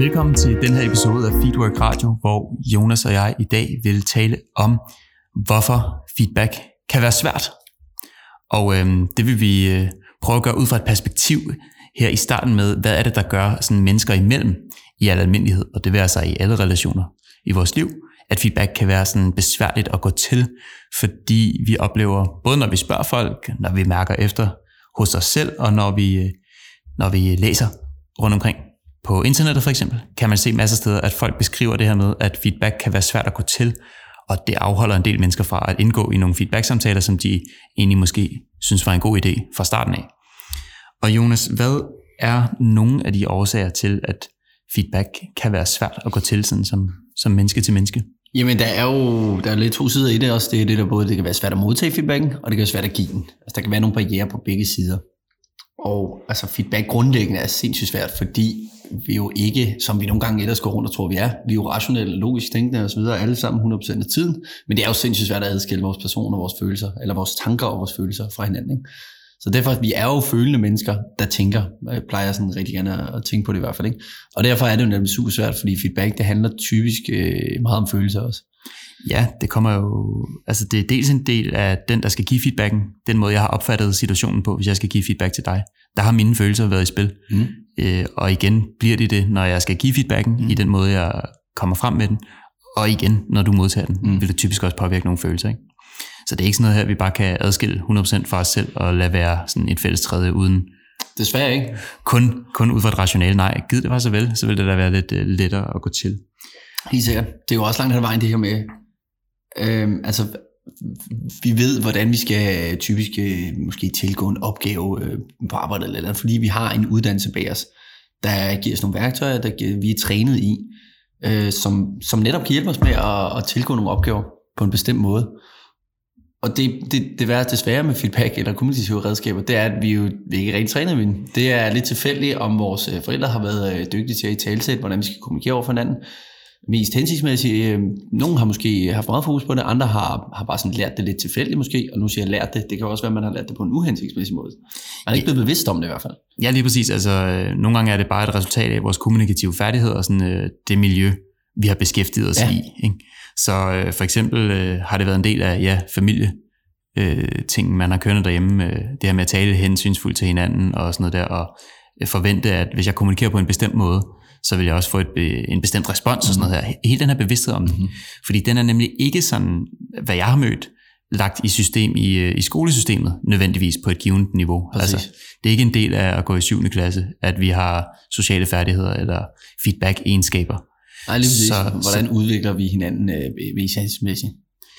Velkommen til den her episode af Feedwork Radio, hvor Jonas og jeg i dag vil tale om, hvorfor feedback kan være svært. Og øhm, det vil vi øh, prøve at gøre ud fra et perspektiv her i starten med, hvad er det, der gør sådan mennesker imellem i al almindelighed, og det vil altså i alle relationer i vores liv, at feedback kan være sådan besværligt at gå til, fordi vi oplever, både når vi spørger folk, når vi mærker efter hos os selv, og når vi, øh, når vi læser rundt omkring på internettet for eksempel, kan man se masser af steder, at folk beskriver det her med, at feedback kan være svært at gå til, og det afholder en del mennesker fra at indgå i nogle feedback-samtaler, som de egentlig måske synes var en god idé fra starten af. Og Jonas, hvad er nogle af de årsager til, at feedback kan være svært at gå til sådan som, som menneske til menneske? Jamen, der er jo der er lidt to sider i det også. Det er det, der både det kan være svært at modtage feedbacken, og det kan være svært at give den. Altså, der kan være nogle barriere på begge sider. Og altså, feedback grundlæggende er sindssygt svært, fordi vi jo ikke, som vi nogle gange ellers går rundt og tror, vi er, vi er jo rationelle, logisk tænkende osv., alle sammen 100% af tiden, men det er jo sindssygt svært at adskille vores personer, vores følelser, eller vores tanker og vores følelser fra hinanden. Ikke? Så derfor, vi er jo følende mennesker, der tænker. Jeg plejer sådan rigtig gerne at tænke på det i hvert fald. Ikke? Og derfor er det jo nemlig super svært, fordi feedback, det handler typisk øh, meget om følelser også. Ja, det kommer jo, altså det er dels en del af den, der skal give feedbacken, den måde, jeg har opfattet situationen på, hvis jeg skal give feedback til dig. Der har mine følelser været i spil. Mm. Øh, og igen bliver det det, når jeg skal give feedbacken, mm. i den måde, jeg kommer frem med den. Og igen, når du modtager den, mm. vil det typisk også påvirke nogle følelser. Ikke? Så det er ikke sådan noget her, vi bare kan adskille 100% fra os selv og lade være sådan et fælles træde uden Desværre ikke. Kun, kun ud fra et rationale. Nej, givet det var så vel, så ville det da være lidt uh, lettere at gå til. Helt sikkert. Det er jo også langt hen ad vejen det her med, øhm, altså vi ved, hvordan vi skal typisk øh, måske tilgå en opgave øh, på arbejdet eller andet, fordi vi har en uddannelse bag os, der giver os nogle værktøjer, der giver, vi er trænet i, øh, som, som netop kan hjælpe os med at, at tilgå nogle opgaver på en bestemt måde. Og det, det, det værste desværre med feedback eller kommunikative redskaber, det er, at vi jo vi er ikke rigtig trænet med Det er lidt tilfældigt, om vores øh, forældre har været øh, dygtige til at i talsæt, hvordan vi skal kommunikere over for hinanden mest hensigtsmæssigt. Øhm, nogle har måske haft meget fokus på det, andre har, har bare sådan lært det lidt tilfældigt måske, og nu siger jeg lært det, det kan også være, at man har lært det på en uhensigtsmæssig måde. Man er ikke blevet bevidst om det i hvert fald. Ja, lige præcis. Altså, øh, nogle gange er det bare et resultat af vores kommunikative færdigheder og sådan, øh, det miljø, vi har beskæftiget os ja. i. Ikke? Så øh, for eksempel øh, har det været en del af ja, familie, øh, ting, man har kørt derhjemme, øh, det her med at tale hensynsfuldt til hinanden og sådan noget der, og øh, forvente, at hvis jeg kommunikerer på en bestemt måde, så vil jeg også få et, en bestemt respons og sådan noget her. Hele den her bevidsthed om det. Mm. Fordi den er nemlig ikke sådan, hvad jeg har mødt, lagt i system i, øh, i skolesystemet, nødvendigvis på et givet niveau. Præcis. Altså, det er ikke en del af at gå i 7. klasse, at vi har sociale færdigheder eller feedback-egenskaber. Nej, lige præcis. Så, Hvordan så, udvikler vi hinanden øh,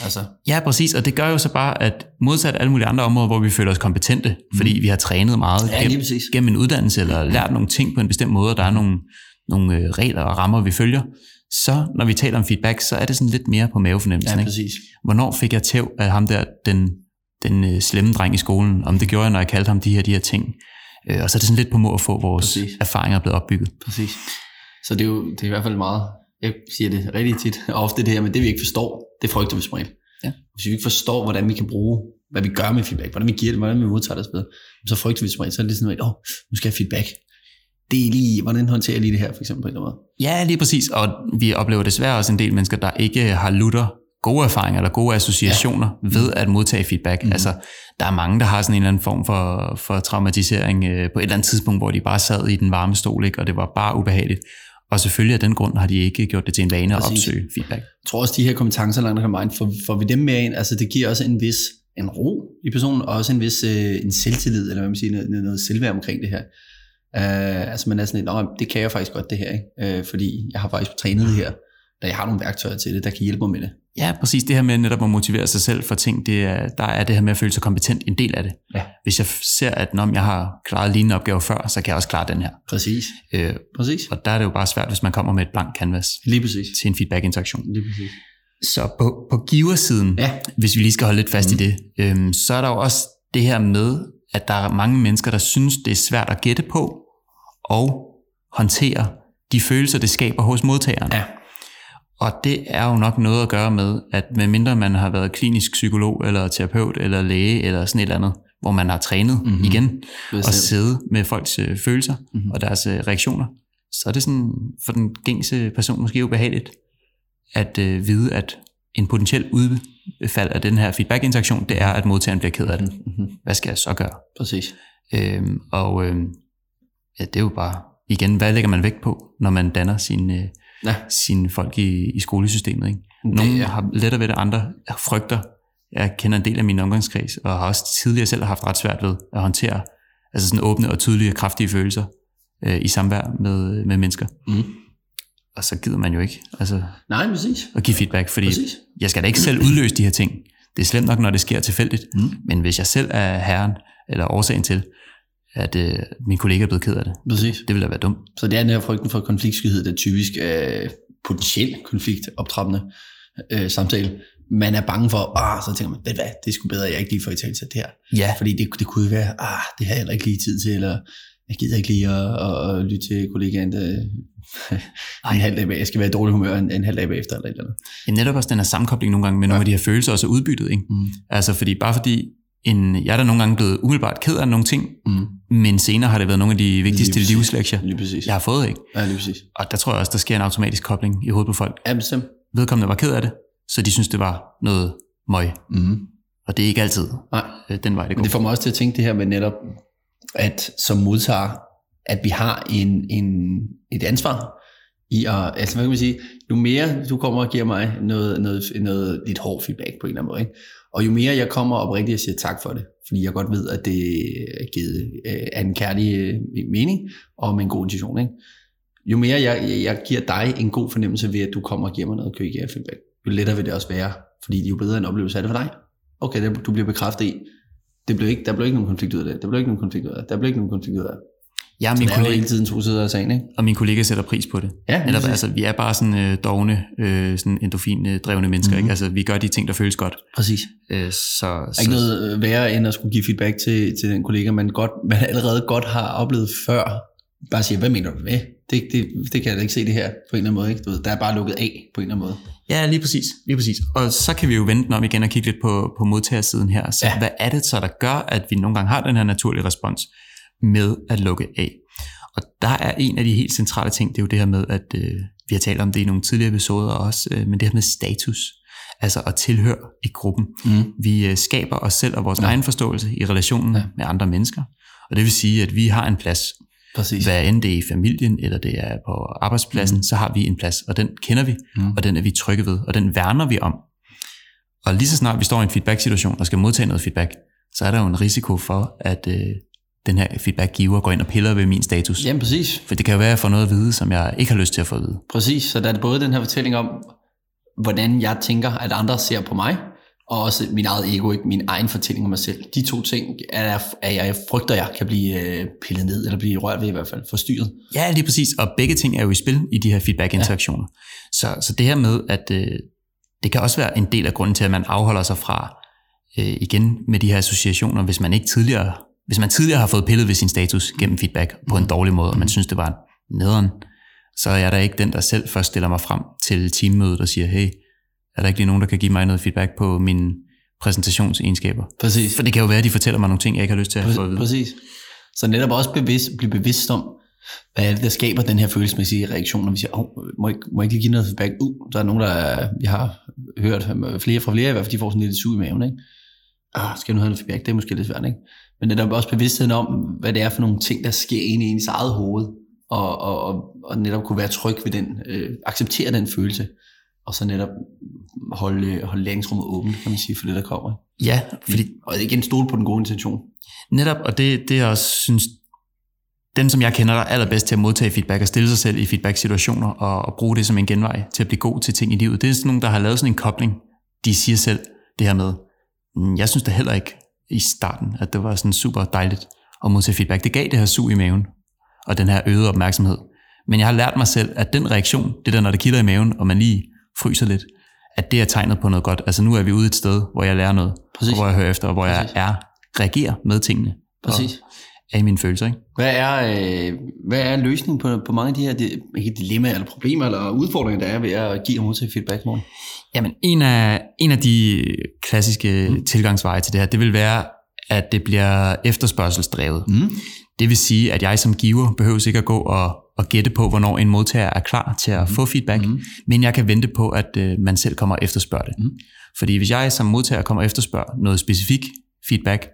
Altså. Ja, præcis, og det gør jo så bare, at modsat alle mulige andre områder, hvor vi føler os kompetente, mm. fordi vi har trænet meget ja, gennem, gennem en uddannelse, eller lært nogle ting på en bestemt måde, og der er nogle, nogle øh, regler og rammer, vi følger, så når vi taler om feedback, så er det sådan lidt mere på mavefornemmelsen. Ja, præcis. Ikke? Hvornår fik jeg tæv af ham der, den, den øh, slemme dreng i skolen? Om det gjorde jeg, når jeg kaldte ham de her, de her ting. Øh, og så er det sådan lidt på må at få vores præcis. erfaringer blevet opbygget. Præcis. Så det er jo det er i hvert fald meget, jeg siger det rigtig tit og ofte det her, men det vi ikke forstår, det frygter vi som regel. Ja. Hvis vi ikke forstår, hvordan vi kan bruge, hvad vi gør med feedback, hvordan vi giver det, hvordan vi modtager det osv., så frygter vi som regel, så er det sådan, at oh, nu skal jeg feedback det er lige, hvordan håndterer jeg lige det her, for eksempel på en eller anden måde? Ja, lige præcis, og vi oplever desværre også en del mennesker, der ikke har lutter gode erfaringer eller gode associationer ja. ved at modtage feedback. Mm. Altså, der er mange, der har sådan en eller anden form for, for traumatisering øh, på et eller andet tidspunkt, hvor de bare sad i den varme stol, ikke, og det var bare ubehageligt. Og selvfølgelig af den grund har de ikke gjort det til en vane at opsøge feedback. Jeg tror også, de her kompetencer langt vejen, får, får vi dem med ind, altså det giver også en vis en ro i personen, og også en vis øh, en selvtillid, eller hvad man siger, noget, noget selvværd omkring det her. Uh, altså man er sådan lidt, det kan jeg faktisk godt det her, ikke? Uh, fordi jeg har faktisk trænet det her, da jeg har nogle værktøjer til det, der kan hjælpe mig med det. Ja, præcis det her med netop at motivere sig selv for ting, det er, der er det her med at føle sig kompetent en del af det. Ja. Hvis jeg ser, at når jeg har klaret lignende opgaver før, så kan jeg også klare den her. Præcis. Uh, præcis. Og der er det jo bare svært, hvis man kommer med et blank canvas Lige præcis. til en feedback-interaktion. Lige præcis. Så på, på giversiden, ja. hvis vi lige skal holde lidt fast mm. i det, øhm, så er der jo også det her med, at der er mange mennesker, der synes, det er svært at gætte på, og håndtere de følelser, det skaber hos modtageren. Ja. Og det er jo nok noget at gøre med, at medmindre man har været klinisk psykolog, eller terapeut, eller læge, eller sådan et eller andet, hvor man har trænet mm-hmm. igen, og sidde med folks øh, følelser mm-hmm. og deres øh, reaktioner, så er det sådan for den gængse person måske ubehageligt at øh, vide, at en potentiel udfald af den her feedback-interaktion, det er, at modtageren bliver ked af den. Mm-hmm. Hvad skal jeg så gøre? Præcis. Øhm, og øhm, ja, det er jo bare, igen, hvad lægger man vægt på, når man danner sine, øh, Ja. sine folk i, i skolesystemet? Ikke? Nogle Det er- har lettere ved det, andre frygter. Jeg kender en del af min omgangskreds, og har også tidligere selv haft ret svært ved at håndtere altså sådan åbne og tydelige og kraftige følelser øh, i samvær med, med mennesker. Mm. Og så gider man jo ikke altså, Nej, præcis. at give feedback, fordi Præcis. jeg skal da ikke selv udløse de her ting. Det er slemt nok, når det sker tilfældigt, Mm. men hvis jeg selv er herren, eller årsagen til, at øh, min kollega er blevet ked af det, Præcis. det ville da være dumt. Så det er den her frygten for konfliktskyhed, der typisk er potentiel konflikt optrappende øh, samtale. Man er bange for, ah, så tænker man, ved hvad, det er sgu bedre, jeg ikke lige får i tale det her. Ja, Fordi det, det kunne være, ah, det har jeg heller ikke lige tid til, eller jeg gider ikke lige at, at, at lytte til kollegaen der, en halv dag bag. Jeg skal være i dårlig humør en, en halv dag bagefter, eller et eller andet. ja, netop også den her sammenkobling nogle gange med nogle af de her følelser, også er udbyttet. Ikke? Mm. Altså fordi bare fordi, en, jeg er da nogle gange blevet umiddelbart ked af nogle ting, Mm. men senere har det været nogle af de vigtigste præcis. livslektier, Lige præcis. jeg har fået. Ikke? Ja, lige præcis. Og der tror jeg også, der sker en automatisk kobling i hovedet på folk. Ja, bestemt. Vedkommende var ked af det, så de synes, det var noget møg. Mm. Og det er ikke altid Nej. øh, den vej, det går. Men det får mig også til at tænke det her med netop, at som modtager, at vi har en, en, et ansvar i at, altså hvad kan man sige, jo mere du kommer og giver mig noget, noget, noget lidt hård feedback på en eller anden måde, ikke? og jo mere jeg kommer oprigtigt og siger tak for det, fordi jeg godt ved, at det er givet øh, af en kærlig øh, mening og med en god intention, ikke? jo mere jeg, jeg giver dig en god fornemmelse ved, at du kommer og giver mig noget kollegial feedback, jo lettere vil det også være, fordi jo bedre en oplevelse er det for dig. Okay, det, du bliver bekræftet i, det blev ikke, der blev ikke nogen konflikt ud af det. Der blev ikke nogen konflikt ud af det. Der blev ikke nogen konflikt ud af det. Så min, kollega, hele tiden to sider af sagen, ikke? og min kollega sætter pris på det. Ja, Eller, altså, vi er bare sådan øh, dogne, øh, sådan endorfin-drevne mennesker. Mhm. Ikke? Altså, vi gør de ting, der føles godt. præcis. Øh, så, er så, ikke noget øh, værre end at skulle give feedback til, til den kollega, man, godt, man allerede godt har oplevet før. Bare sige, hvad mener du med? Det, det, det kan jeg da ikke se det her på en eller anden måde. Ikke? Du ved, der er bare lukket af på en eller anden måde. Ja, lige præcis, lige præcis. Og så kan vi jo vente om igen og kigge lidt på, på modtagersiden her. Så Ja. hvad er det så, der gør, at vi nogle gange har den her naturlige respons med at lukke af? Og der er en af de helt centrale ting, det er jo det her med, at øh, vi har talt om det i nogle tidligere episoder også, øh, men det her med status. Altså at tilhøre i gruppen. Mm. Vi øh, skaber os selv og vores Ja. egen forståelse i relationen Ja. med andre mennesker. Og det vil sige, at vi har en plads. Præcis. Hvad end det er i familien, eller det er på arbejdspladsen, mm. så har vi en plads, og den kender vi, Mm. og den er vi trygge ved, og den værner vi om. Og lige så snart vi står i en feedback-situation og skal modtage noget feedback, så er der jo en risiko for, at øh, den her feedback-giver går ind og piller ved min status. Jamen præcis. For det kan jo være, at jeg får noget at vide, som jeg ikke har lyst til at få at vide. Præcis. Så der er både den her fortælling om, hvordan jeg tænker, at andre ser på mig, og også min eget ego, ikke min egen fortælling om mig selv. De to ting er, er jeg, frygter, jeg kan blive øh, pillet ned, eller blive rørt ved i hvert fald, forstyrret. Ja, lige præcis. Og begge ting er jo i spil i de her feedback-interaktioner. Ja. Så, så det her med, at øh, det kan også være en del af grunden til, at man afholder sig fra, øh, igen med de her associationer, hvis man ikke tidligere, hvis man tidligere har fået pillet ved sin status gennem feedback på en dårlig måde, og man synes, det var nederen, så er jeg da ikke den, der selv først stiller mig frem til teammødet og siger, hey, er der ikke lige nogen, der kan give mig noget feedback på mine præsentationsegenskaber? Præcis. For det kan jo være, at de fortæller mig nogle ting, jeg ikke har lyst til at få at vide. Præcis. Så netop også bevidst, blive bevidst om, hvad er det, der skaber den her følelsesmæssige reaktion, når vi siger, oh, må, jeg, ikke- må jeg ikke give noget feedback? Uh, der er nogen, der er, jeg har hørt flere fra flere, i hvert fald de får sådan lidt sug i maven, ikke? Ah, skal jeg nu have noget feedback? Det er måske lidt svært, ikke? Men netop også bevidstheden om, hvad det er for nogle ting, der sker inde i ens eget hoved, og, og, og, og netop kunne være tryg ved den, øh, acceptere den følelse, og så netop holde, holde læringsrummet åbent, kan man sige, for det, der kommer. Ja, fordi Og igen, stole på den gode intention. Netop, og det, det jeg også synes, dem som jeg kender, der er allerbedst til at modtage feedback og stille sig selv i feedback-situationer og, og bruge det som en genvej til at blive god til ting i livet, det er sådan nogle, der har lavet sådan en kobling. De siger selv det her med, "Mm, jeg synes da heller ikke i starten, at det var sådan super dejligt at modtage feedback. Det gav det her sug i maven og den her øgede opmærksomhed. Men jeg har lært mig selv, at den reaktion, det der, når det kilder i maven, og man lige fryser lidt, at det er tegnet på noget godt. Altså nu er vi ude et sted, hvor jeg lærer noget, Præcis. og hvor jeg hører efter, og hvor Præcis. jeg er, reagerer med tingene. Præcis. I mine følelser, ikke? Hvad er, øh, hvad er løsningen på, på mange af de her ikke dilemmaer, eller problemer, eller udfordringer, der er ved at give og modtage feedback, morgen? Jamen, en af, en af de klassiske mm. tilgangsveje til det her, det vil være, at det bliver efterspørgselsdrevet. Mm. Det vil sige, at jeg som giver behøver ikke at gå og, at gætte på, hvornår en modtager er klar til at mm. få feedback, mm. men jeg kan vente på, at øh, man selv kommer og efterspørger det. Mm. Fordi hvis jeg som modtager kommer og efterspørger noget specifik feedback,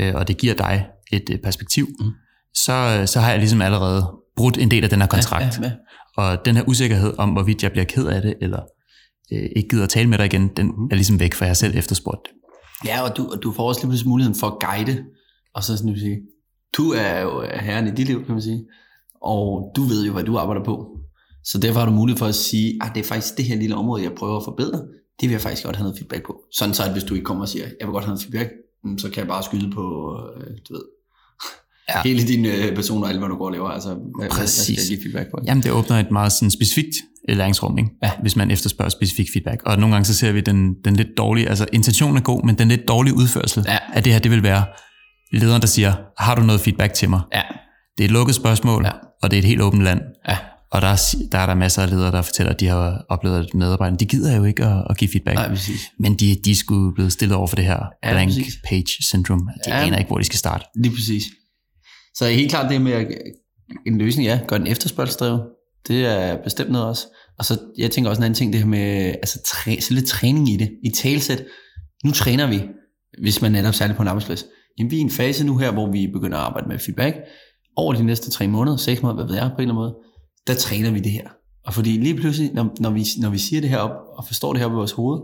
øh, og det giver dig et øh, perspektiv, mm. så, så har jeg ligesom allerede brudt en del af den her kontrakt. Ja, ja, ja. Og den her usikkerhed om, hvorvidt jeg bliver ked af det, eller øh, ikke gider at tale med dig igen, den mm. er ligesom væk, for jeg har selv efterspurgt det. Ja, og du, og du får også lige pludselig muligheden for at guide, og så sådan at sige, du er jo herren i dit liv, kan man sige, og du ved jo, hvad du arbejder på. Så derfor har du mulighed for at sige, at ah, det er faktisk det her lille område, jeg prøver at forbedre. Det vil jeg faktisk godt have noget feedback på. Sådan så, at hvis du ikke kommer og siger, jeg vil godt have noget feedback, mm, så kan jeg bare skyde på, øh, du ved, ja. hele din øh, person og alt, hvad du går og laver. Altså, hvad, Præcis. Hvad skal jeg feedback på? Jamen, det åbner et meget sådan, specifikt læringsrum, ikke? Ja. hvis man efterspørger specifik feedback. Og nogle gange så ser vi den, den lidt dårlige, altså intentionen er god, men den lidt dårlige udførsel ja. af det her, det vil være lederen, der siger, har du noget feedback til mig? Ja. Det er et lukket spørgsmål, ja. Og det er et helt åbent land. Ja. Og der er, der er der masser af ledere, der fortæller, at de har oplevet, at medarbejderne, de gider jo ikke at, at give feedback. Nej, præcis. Men de, de er sgu blevet stillet over for det her ja, blank præcis. page syndrome. De ja. aner ikke, hvor de skal starte. Lige præcis. Så helt klart det med at, en løsning, ja, gør den efterspørgselsdrevet. Det er bestemt noget også. Og så, jeg tænker også en anden ting, det her med altså, træ, lidt træning i det. I talsæt. Nu træner vi, hvis man netop særligt på en arbejdsplads. Jamen, vi er i en fase nu her, hvor vi begynder at arbejde med feedback. Over de næste tre måneder, seks måneder, hvad ved jeg på en eller anden måde, der træner vi det her. Og fordi lige pludselig, når, når, vi, når vi siger det her op, og forstår det her op i vores hoved,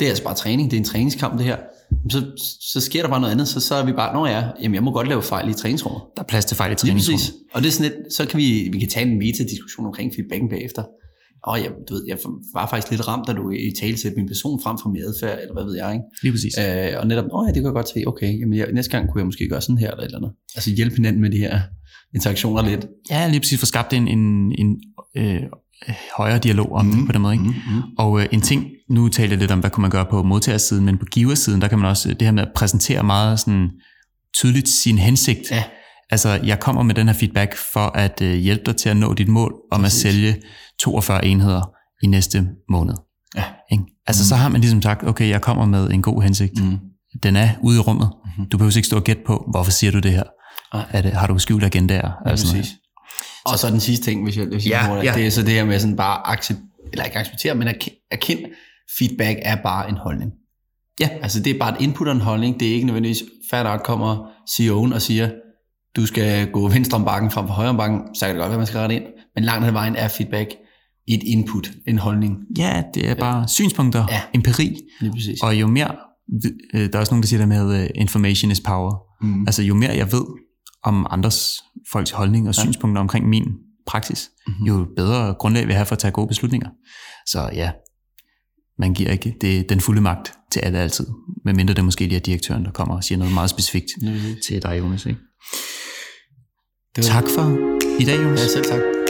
det er altså bare træning, det er en træningskamp det her, så, så sker der bare noget andet, så, så er vi bare, når jeg, jamen jeg må godt lave fejl i træningsrummet. Der er plads til fejl i træningsrummet. Og det er sådan lidt, så kan vi, vi kan tage en meta-diskussion omkring feedbacken bagefter. Og jeg, du ved, jeg var faktisk lidt ramt, da du i tale sætte min person frem for min adfærd, eller hvad ved jeg, ikke? Lige præcis. Øh, og netop, åh ja, det kan jeg godt se, okay, jamen jeg, næste gang kunne jeg måske gøre sådan her, eller eller andet. Altså hjælpe hinanden med de her interaktioner lidt. Ja, lige præcis, for skabt en, en, en øh, højere dialog om mm, det på den måde. Ikke? Mm, mm. Og øh, en ting, nu taler jeg lidt om, hvad kunne man gøre på modtagersiden, men på giversiden, der kan man også, det her med at præsentere meget sådan tydeligt sin hensigt. Ja. Altså, jeg kommer med den her feedback for at øh, hjælpe dig til at nå dit mål om Præcis. at sælge 42 enheder i næste måned. Ja. Ikke? Altså, mm. så har man ligesom sagt, okay, jeg kommer med en god hensigt. Mm. Den er ude i rummet. Mm. Du behøver ikke stå og gætte på, hvorfor siger du det her? Er det, har du skjult agendaer? Ja, altså, præcis. Og så den sidste ting, hvis jeg, hvis jeg ja, ja. det er så det her med sådan bare accept, eller ikke acceptere, men erkend, feedback er bare en holdning. Ja. Altså det er bare et input og en holdning, det er ikke nødvendigvis færdigt at kommer CEO'en og siger, du skal gå venstre om bakken frem for højre om bakken, så kan det godt være, man skal rette ind. Men langt hen vejen er feedback et input, en holdning. Ja, det er bare ja. synspunkter, ja. empiri. Lige præcis. Og jo mere, øh, der er også nogen, der siger det med, øh, information is power. Mm. Altså jo mere jeg ved om andres folks holdning og ja. synspunkter omkring min praksis, mm-hmm. jo bedre grundlag vil jeg have for at tage gode beslutninger. Så ja, man giver ikke det, den fulde magt til alle altid, medmindre det måske lige er direktøren, der kommer og siger noget meget specifikt mm-hmm. til dig, Jonas. Ikke? Det var... Tak for i dag, Jonas. Ja, selv tak.